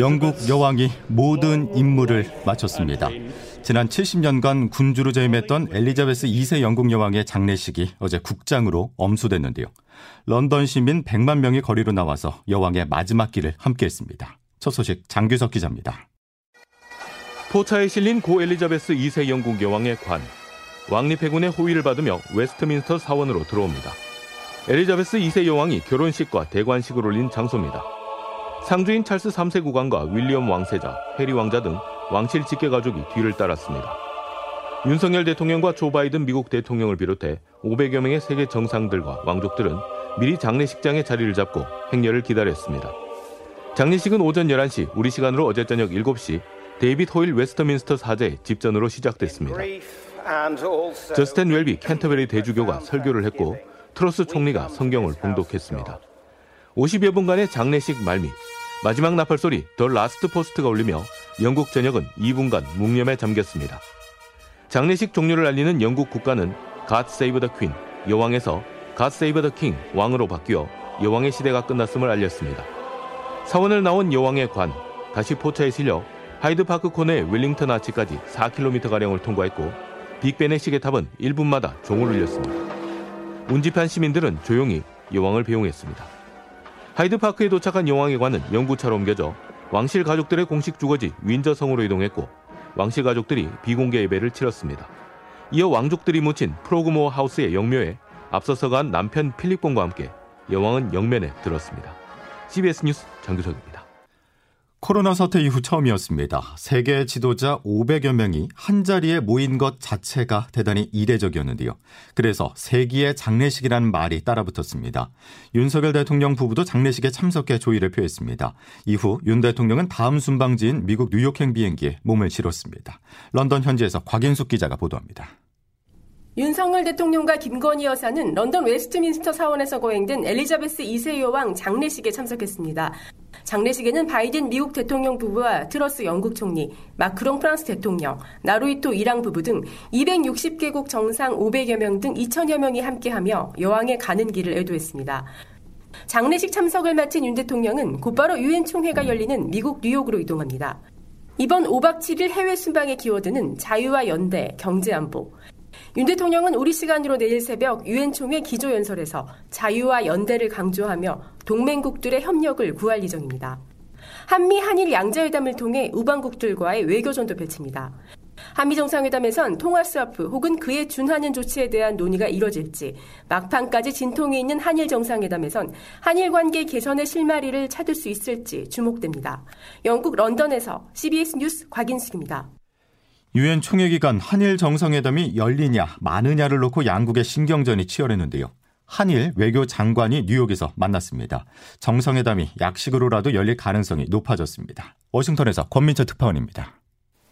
영국 여왕이 모든 임무를 마쳤습니다. 지난 70년간 군주로 재임했던 엘리자베스 2세 영국 여왕의 장례식이 어제 국장으로 엄수됐는데요. 런던 시민 100만 명이 거리로 나와서 여왕의 마지막 길을 함께했습니다. 첫 소식 장규석 기자입니다. 포차에 실린 고 엘리자베스 2세 영국 여왕의 관. 왕립 해군의 호위를 받으며 웨스트민스터 사원으로 들어옵니다. 엘리자베스 2세 여왕이 결혼식과 대관식을 올린 장소입니다. 상주인 찰스 3세 국왕과 윌리엄 왕세자, 해리 왕자 등 왕실 직계 가족이 뒤를 따랐습니다. 윤석열 대통령과 조 바이든 미국 대통령을 비롯해 500여 명의 세계 정상들과 왕족들은 미리 장례식장에 자리를 잡고 행렬을 기다렸습니다. 장례식은 오전 11시, 우리 시간으로 어제 저녁 7시 데이빗 호일 웨스트민스터 사제 집전으로 시작됐습니다. 저스틴 웰비 캔터베리 대주교가 설교를 했고 트러스 총리가 성경을 봉독했습니다. 50여 분간의 장례식 말미, 마지막 나팔 소리 The Last Post가 울리며 영국 전역은 2분간 묵념에 잠겼습니다. 장례식 종료를 알리는 영국 국가는 God Save the Queen, 여왕에서 God Save the King, 왕으로 바뀌어 여왕의 시대가 끝났음을 알렸습니다. 사원을 나온 여왕의 관, 다시 포차에 실려 하이드파크 코너의 웰링턴 아치까지 4km가량을 통과했고 빅벤의 시계탑은 1분마다 종을 울렸습니다. 운집한 시민들은 조용히 여왕을 배웅했습니다. 하이드파크에 도착한 여왕의 관은 영구차로 옮겨져 왕실 가족들의 공식 주거지 윈저성으로 이동했고 왕실 가족들이 비공개 예배를 치렀습니다. 이어 왕족들이 묻힌 프로그모어 하우스의 영묘에 앞서서 간 남편 필립공과 함께 여왕은 영면에 들었습니다. CBS 뉴스 장규석입니다. 코로나 사태 이후 처음이었습니다. 세계 지도자 500여 명이 한자리에 모인 것 자체가 대단히 이례적이었는데요. 그래서 세기의 장례식이라는 말이 따라붙었습니다. 윤석열 대통령 부부도 장례식에 참석해 조의를 표했습니다. 이후 윤 대통령은 다음 순방지인 미국 뉴욕행 비행기에 몸을 실었습니다. 런던 현지에서 곽인숙 기자가 보도합니다. 윤석열 대통령과 김건희 여사는 런던 웨스트민스터 사원에서 거행된 엘리자베스 2세 여왕 장례식에 참석했습니다. 장례식에는 바이든 미국 대통령 부부와 트러스 영국 총리, 마크롱 프랑스 대통령, 나루히토 일왕 부부 등 260개국 정상 500여 명 등 2천여 명이 함께하며 여왕의 가는 길을 애도했습니다. 장례식 참석을 마친 윤 대통령은 곧바로 유엔 총회가 열리는 미국 뉴욕으로 이동합니다. 이번 5박 7일 해외 순방의 키워드는 자유와 연대, 경제안보, 윤 대통령은 우리 시간으로 내일 새벽 유엔 총회 기조연설에서 자유와 연대를 강조하며 동맹국들의 협력을 구할 예정입니다. 한미 한일 양자회담을 통해 우방국들과의 외교전도 펼칩니다. 한미 정상회담에선 통화 스와프 혹은 그에 준하는 조치에 대한 논의가 이뤄질지 막판까지 진통이 있는 한일 정상회담에선 한일 관계 개선의 실마리를 찾을 수 있을지 주목됩니다. 영국 런던에서 CBS 뉴스 곽인숙입니다. 유엔 총회 기간 한일 정상회담이 열리냐 마느냐를 놓고 양국의 신경전이 치열했는데요. 한일 외교 장관이 뉴욕에서 만났습니다. 정상회담이 약식으로라도 열릴 가능성이 높아졌습니다. 워싱턴에서 권민철 특파원입니다.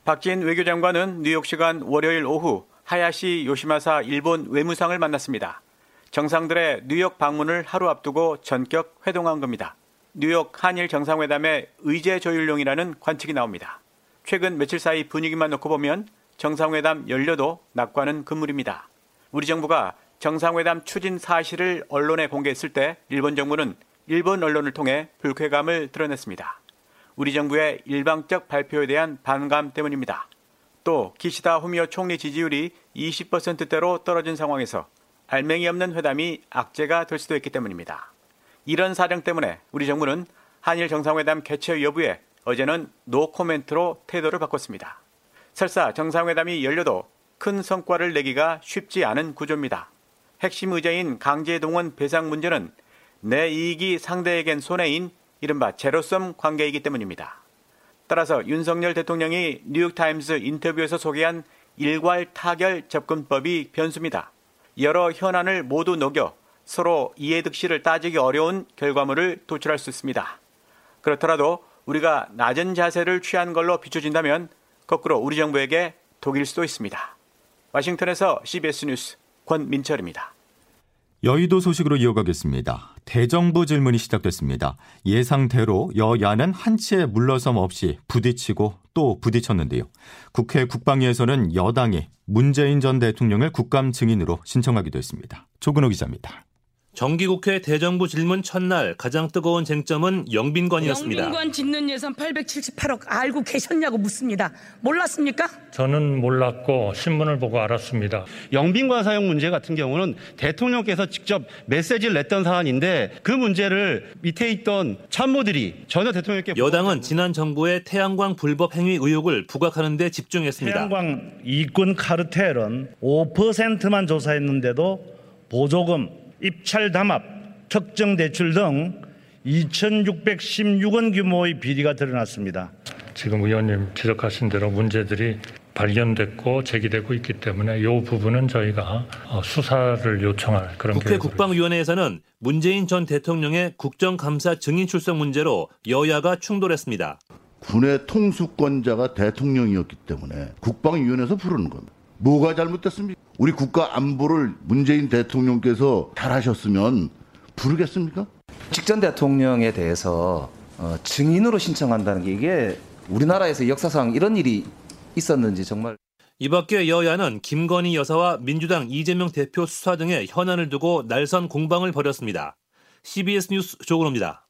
박진 외교장관은 뉴욕 시간 월요일 오후 하야시 요시마사 일본 외무상을 만났습니다. 정상들의 뉴욕 방문을 하루 앞두고 전격 회동한 겁니다. 뉴욕 한일 정상회담의 의제 조율용이라는 관측이 나옵니다. 최근 며칠 사이 분위기만 놓고 보면 정상회담 연료도 낙관은 금물입니다. 우리 정부가 정상회담 추진 사실을 언론에 공개했을 때 일본 정부는 일본 언론을 통해 불쾌감을 드러냈습니다. 우리 정부의 일방적 발표에 대한 반감 때문입니다. 또 기시다 후미오 총리 지지율이 20%대로 떨어진 상황에서 알맹이 없는 회담이 악재가 될 수도 있기 때문입니다. 이런 사정 때문에 우리 정부는 한일 정상회담 개최 여부에 어제는 노코멘트로 태도를 바꿨습니다. 설사 정상회담이 열려도 큰 성과를 내기가 쉽지 않은 구조입니다. 핵심 의제인 강제동원 배상 문제는 내 이익이 상대에겐 손해인 이른바 제로섬 관계이기 때문입니다. 따라서 윤석열 대통령이 뉴욕타임스 인터뷰에서 소개한 일괄 타결 접근법이 변수입니다. 여러 현안을 모두 녹여 서로 이해득실을 따지기 어려운 결과물을 도출할 수 있습니다. 그렇더라도 우리가 낮은 자세를 취한 걸로 비춰진다면 거꾸로 우리 정부에게 독일 수도 있습니다. 와싱턴에서 CBS 뉴스 권민철입니다. 여의도 소식으로 이어가겠습니다. 대정부 질문이 시작됐습니다. 예상대로 여야는 한치의 물러섬 없이 부딪히고 또 부딪혔는데요. 국회 국방위에서는 여당이 문재인 전 대통령을 국감 증인으로 신청하기도 했습니다. 조근호 기자입니다. 정기국회 대정부 질문 첫날 가장 뜨거운 쟁점은 영빈관이었습니다. 영빈관 짓는 예산 878억 알고 계셨냐고 묻습니다. 몰랐습니까? 저는 몰랐고 신문을 보고 알았습니다. 영빈관 사용 문제 같은 경우는 대통령께서 직접 메시지를 냈던 사안인데 그 문제를 밑에 있던 참모들이 전혀 대통령께 여당은 지난 정부의 태양광 불법 행위 의혹을 부각하는 데 집중했습니다. 태양광 이권 카르텔은 5%만 조사했는데도 보조금 입찰 담합, 특정 대출 등 2,616원 규모의 비리가 드러났습니다. 지금 의원님 지적하신 대로 문제들이 발견됐고 제기되고 있기 때문에 이 부분은 저희가 수사를 요청할 그런 국회 국방위원회에서는 문재인 전 대통령의 국정감사 증인 출석 문제로 여야가 충돌했습니다. 군의 통수권자가 대통령이었기 때문에 국방위원회에서 부르는 겁니다. 뭐가 잘못됐습니까? 우리 국가 안보를 문재인 대통령께서 잘하셨으면 부르겠습니까? 직전 대통령에 대해서 어, 증인으로 신청한다는 게 이게 우리나라에서 역사상 이런 일이 있었는지 정말 이 밖에 여야는 김건희 여사와 민주당 이재명 대표 수사 등의 현안을 두고 날선 공방을 벌였습니다. CBS 뉴스 조근호입니다.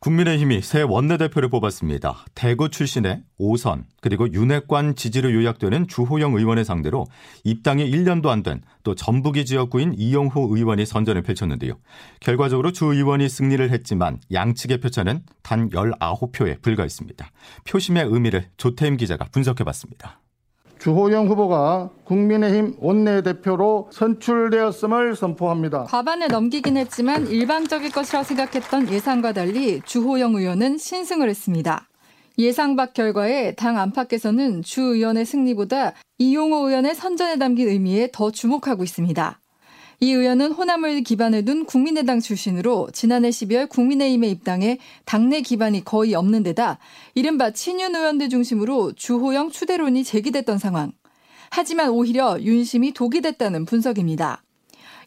국민의힘이 새 원내대표를 뽑았습니다. 대구 출신의 오선 그리고 윤핵관 지지로 요약되는 주호영 의원을 상대로 입당이 1년도 안 된 또 전북이 지역구인 이용호 의원이 선전을 펼쳤는데요. 결과적으로 주 의원이 승리를 했지만 양측의 표차는 단 19표에 불과했습니다. 표심의 의미를 조태임 기자가 분석해봤습니다. 주호영 후보가 국민의힘 원내대표로 선출되었음을 선포합니다. 과반을 넘기긴 했지만 일방적일 것이라 생각했던 예상과 달리 주호영 의원은 신승을 했습니다. 예상 밖 결과에 당 안팎에서는 주 의원의 승리보다 이용호 의원의 선전에 담긴 의미에 더 주목하고 있습니다. 이 의원은 호남을 기반을 둔 국민의당 출신으로 지난해 12월 국민의힘에 입당해 당내 기반이 거의 없는 데다 이른바 친윤 의원들 중심으로 주호영 추대론이 제기됐던 상황. 하지만 오히려 윤심이 독이 됐다는 분석입니다.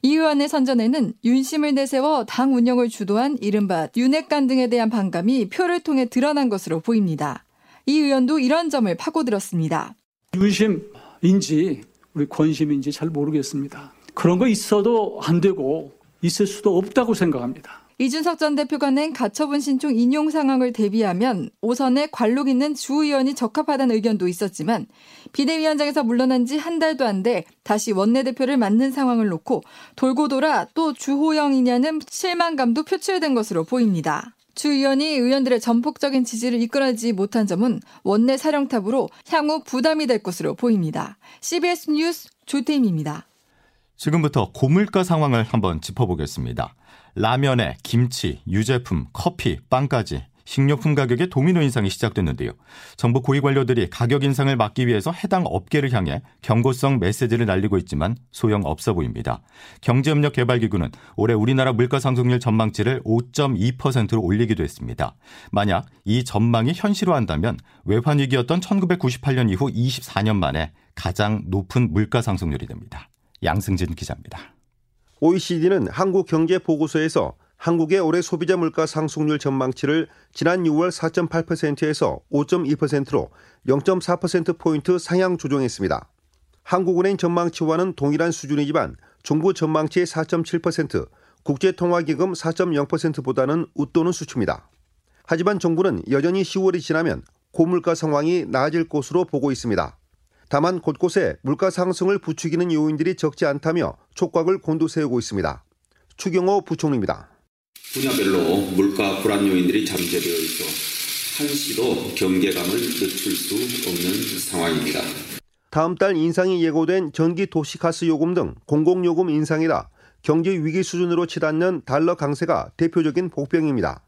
이 의원의 선전에는 윤심을 내세워 당 운영을 주도한 이른바 윤핵관 등에 대한 반감이 표를 통해 드러난 것으로 보입니다. 이 의원도 이런 점을 파고들었습니다. 윤심인지 우리 권심인지 잘 모르겠습니다. 그런 거 있어도 안 되고 있을 수도 없다고 생각합니다. 이준석 전 대표가 낸 가처분 신청 인용 상황을 대비하면 오선에 관록 있는 주 의원이 적합하다는 의견도 있었지만 비대위원장에서 물러난 지 한 달도 안 돼 다시 원내대표를 맡는 상황을 놓고 돌고 돌아 또 주호영이냐는 실망감도 표출된 것으로 보입니다. 주 의원이 의원들의 전폭적인 지지를 이끌어내지 못한 점은 원내 사령탑으로 향후 부담이 될 것으로 보입니다. CBS 뉴스 조태임입니다. 지금부터 고물가 상황을 한번 짚어보겠습니다. 라면에 김치, 유제품, 커피, 빵까지 식료품 가격의 도미노 인상이 시작됐는데요. 정부 고위 관료들이 가격 인상을 막기 위해서 해당 업계를 향해 경고성 메시지를 날리고 있지만 소용 없어 보입니다. 경제협력개발기구는 올해 우리나라 물가 상승률 전망치를 5.2%로 올리기도 했습니다. 만약 이 전망이 현실화한다면 외환 위기였던 1998년 이후 24년 만에 가장 높은 물가 상승률이 됩니다. 양승진 기자입니다. OECD는 한국 경제 보고서에서 한국의 올해 소비자 물가 상승률 전망치를 지난 6월 4.8%에서 5.2%로 0.4%포인트 상향 조정했습니다. 한국은행 전망치와는 동일한 수준이지만 정부 전망치의 4.7%, 국제통화기금 4.0%보다는 웃도는 수치입니다. 하지만 정부는 여전히 10월이 지나면 고물가 상황이 나아질 것으로 보고 있습니다. 다만 곳곳에 물가 상승을 부추기는 요인들이 적지 않다며 촉각을 곤두세우고 있습니다. 추경호 부총리입니다. 분야별로 물가 불안 요인들이 잠재되어 있어 한시도 경계감을 늦출 수 없는 상황입니다. 다음 달 인상이 예고된 전기 도시가스 요금 등 공공요금 인상이라 경제 위기 수준으로 치닫는 달러 강세가 대표적인 복병입니다.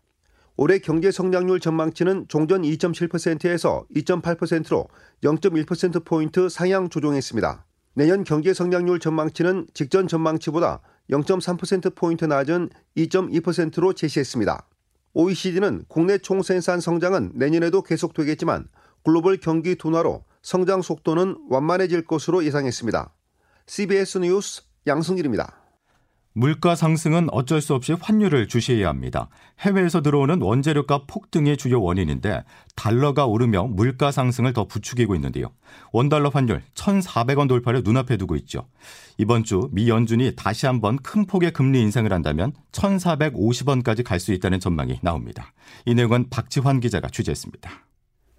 올해 경제 성장률 전망치는 종전 2.7%에서 2.8%로 0.1%포인트 상향 조정했습니다. 내년 경제 성장률 전망치는 직전 전망치보다 0.3%포인트 낮은 2.2%로 제시했습니다. OECD는 국내 총생산 성장은 내년에도 계속되겠지만 글로벌 경기 둔화로 성장 속도는 완만해질 것으로 예상했습니다. CBS 뉴스 양승길입니다. 물가 상승은 어쩔 수 없이 환율을 주시해야 합니다. 해외에서 들어오는 원재료값 폭등의 주요 원인인데 달러가 오르며 물가 상승을 더 부추기고 있는데요. 원달러 환율 1,400원 돌파를 눈앞에 두고 있죠. 이번 주 미 연준이 다시 한번 큰 폭의 금리 인상을 한다면 1,450원까지 갈 수 있다는 전망이 나옵니다. 이 내용은 박지환 기자가 취재했습니다.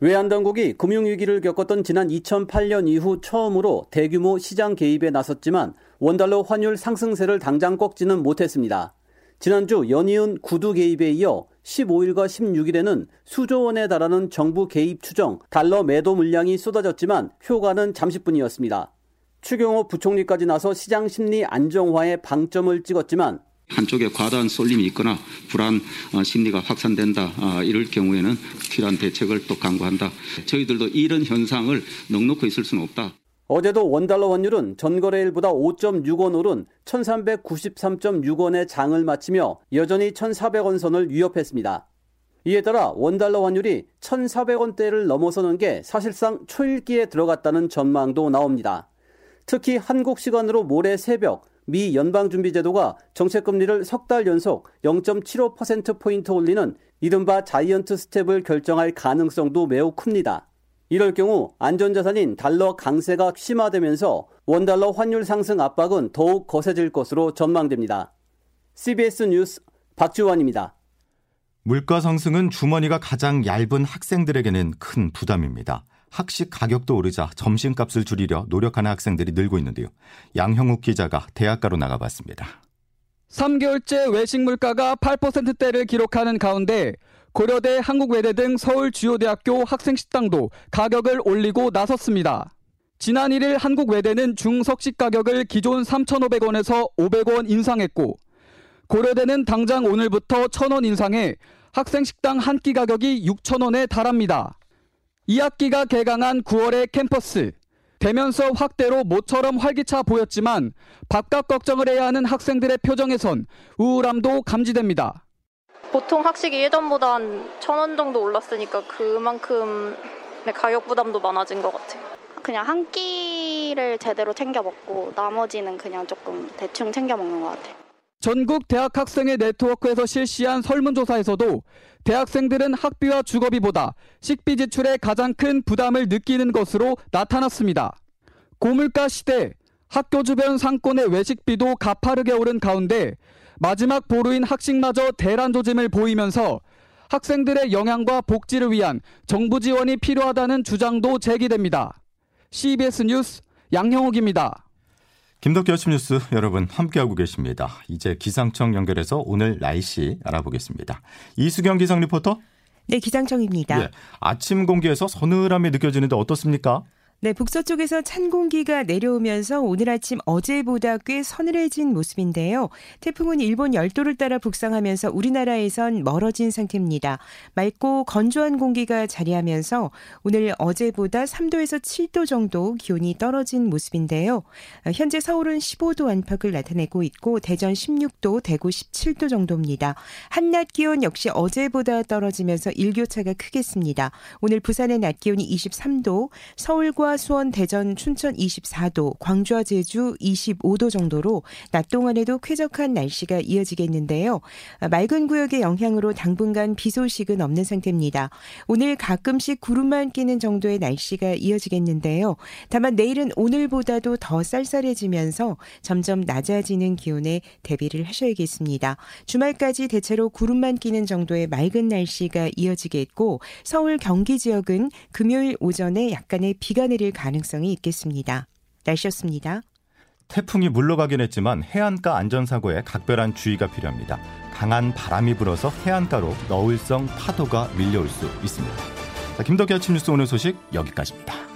외환 당국이 금융위기를 겪었던 지난 2008년 이후 처음으로 대규모 시장 개입에 나섰지만 원달러 환율 상승세를 당장 꺾지는 못했습니다. 지난주 연이은 구두 개입에 이어 15일과 16일에는 수조 원에 달하는 정부 개입 추정 달러 매도 물량이 쏟아졌지만 효과는 잠시뿐이었습니다. 추경호 부총리까지 나서 시장 심리 안정화에 방점을 찍었지만 한쪽에 과다한 쏠림이 있거나 불안 어, 심리가 확산된다. 아, 이럴 경우에는 필요한 대책을 또 강구한다. 저희들도 이런 현상을 넉넉히 있을 수는 없다. 어제도 원달러 환율은 전거래일보다 5.6원 오른 1393.6원의 장을 마치며 여전히 1400원 선을 위협했습니다. 이에 따라 원달러 환율이 1400원대를 넘어서는 게 사실상 초읽기에 들어갔다는 전망도 나옵니다. 특히 한국 시간으로 모레 새벽 미 연방준비제도가 정책금리를 석 달 연속 0.75%포인트 올리는 이른바 자이언트 스텝을 결정할 가능성도 매우 큽니다. 이럴 경우 안전자산인 달러 강세가 심화되면서 원달러 환율 상승 압박은 더욱 거세질 것으로 전망됩니다. CBS 뉴스 박주원입니다. 물가 상승은 주머니가 가장 얇은 학생들에게는 큰 부담입니다. 학식 가격도 오르자 점심값을 줄이려 노력하는 학생들이 늘고 있는데요. 양형욱 기자가 대학가로 나가봤습니다. 3개월째 외식 물가가 8%대를 기록하는 가운데 고려대, 한국외대 등 서울 주요 대학교 학생 식당도 가격을 올리고 나섰습니다. 지난 1일 한국외대는 중석식 가격을 기존 3,500원에서 500원 인상했고 고려대는 당장 오늘부터 1,000원 인상해 학생 식당 한 끼 가격이 6,000원에 달합니다. 2학기가 개강한 9월의 캠퍼스. 대면 수업 확대로 모처럼 활기차 보였지만 밥값 걱정을 해야 하는 학생들의 표정에선 우울함도 감지됩니다. 보통 학식이 예전보다 한천원 정도 올랐으니까 그만큼 가격 부담도 많아진 것 같아요. 그냥 한 끼를 제대로 챙겨 먹고 나머지는 그냥 조금 대충 챙겨 먹는 것 같아요. 전국 대학 학생의 네트워크에서 실시한 설문조사에서도 대학생들은 학비와 주거비보다 식비 지출에 가장 큰 부담을 느끼는 것으로 나타났습니다. 고물가 시대 학교 주변 상권의 외식비도 가파르게 오른 가운데 마지막 보루인 학식마저 대란 조짐을 보이면서 학생들의 영양과 복지를 위한 정부 지원이 필요하다는 주장도 제기됩니다. CBS 뉴스 양형욱입니다. 김덕기 아침 뉴스 여러분 함께하고 계십니다. 이제 기상청 연결해서 오늘 날씨 알아보겠습니다. 이수경 기상 리포터. 네, 기상청입니다. 예, 아침 공기에서 서늘함이 느껴지는데 어떻습니까? 네, 북서쪽에서 찬 공기가 내려오면서 오늘 아침 어제보다 꽤 서늘해진 모습인데요. 태풍은 일본 열도를 따라 북상하면서 우리나라에선 멀어진 상태입니다. 맑고 건조한 공기가 자리하면서 오늘 어제보다 3도에서 7도 정도 기온이 떨어진 모습인데요. 현재 서울은 15도 안팎을 나타내고 있고 대전 16도, 대구 17도 정도입니다. 한낮 기온 역시 어제보다 떨어지면서 일교차가 크겠습니다. 오늘 부산의 낮 기온이 23도, 서울과 수원, 대전, 춘천 24도, 광주와 제주 25도 정도로 낮 동안에도 쾌적한 날씨가 이어지겠는데요. 맑은 구역의 영향으로 당분간 비 소식은 없는 상태입니다. 오늘 가끔씩 구름만 끼는 정도의 날씨가 이어지겠는데요. 다만 내일은 오늘보다도 더 쌀쌀해지면서 점점 낮아지는 기온에 대비를 하셔야겠습니다. 주말까지 대체로 구름만 끼는 정도의 맑은 날씨가 이어지겠고 서울 경기 지역은 금요일 오전에 약간의 비가 내릴 가능성이 있겠습니다. 날씨였습니다. 태풍이 물러가긴 했지만 해안가 안전사고에 각별한 주의가 필요합니다. 강한 바람이 불어서 해안가로 너울성 파도가 밀려올 수 있습니다. 김덕기 아침 뉴스 오늘 소식 여기까지입니다.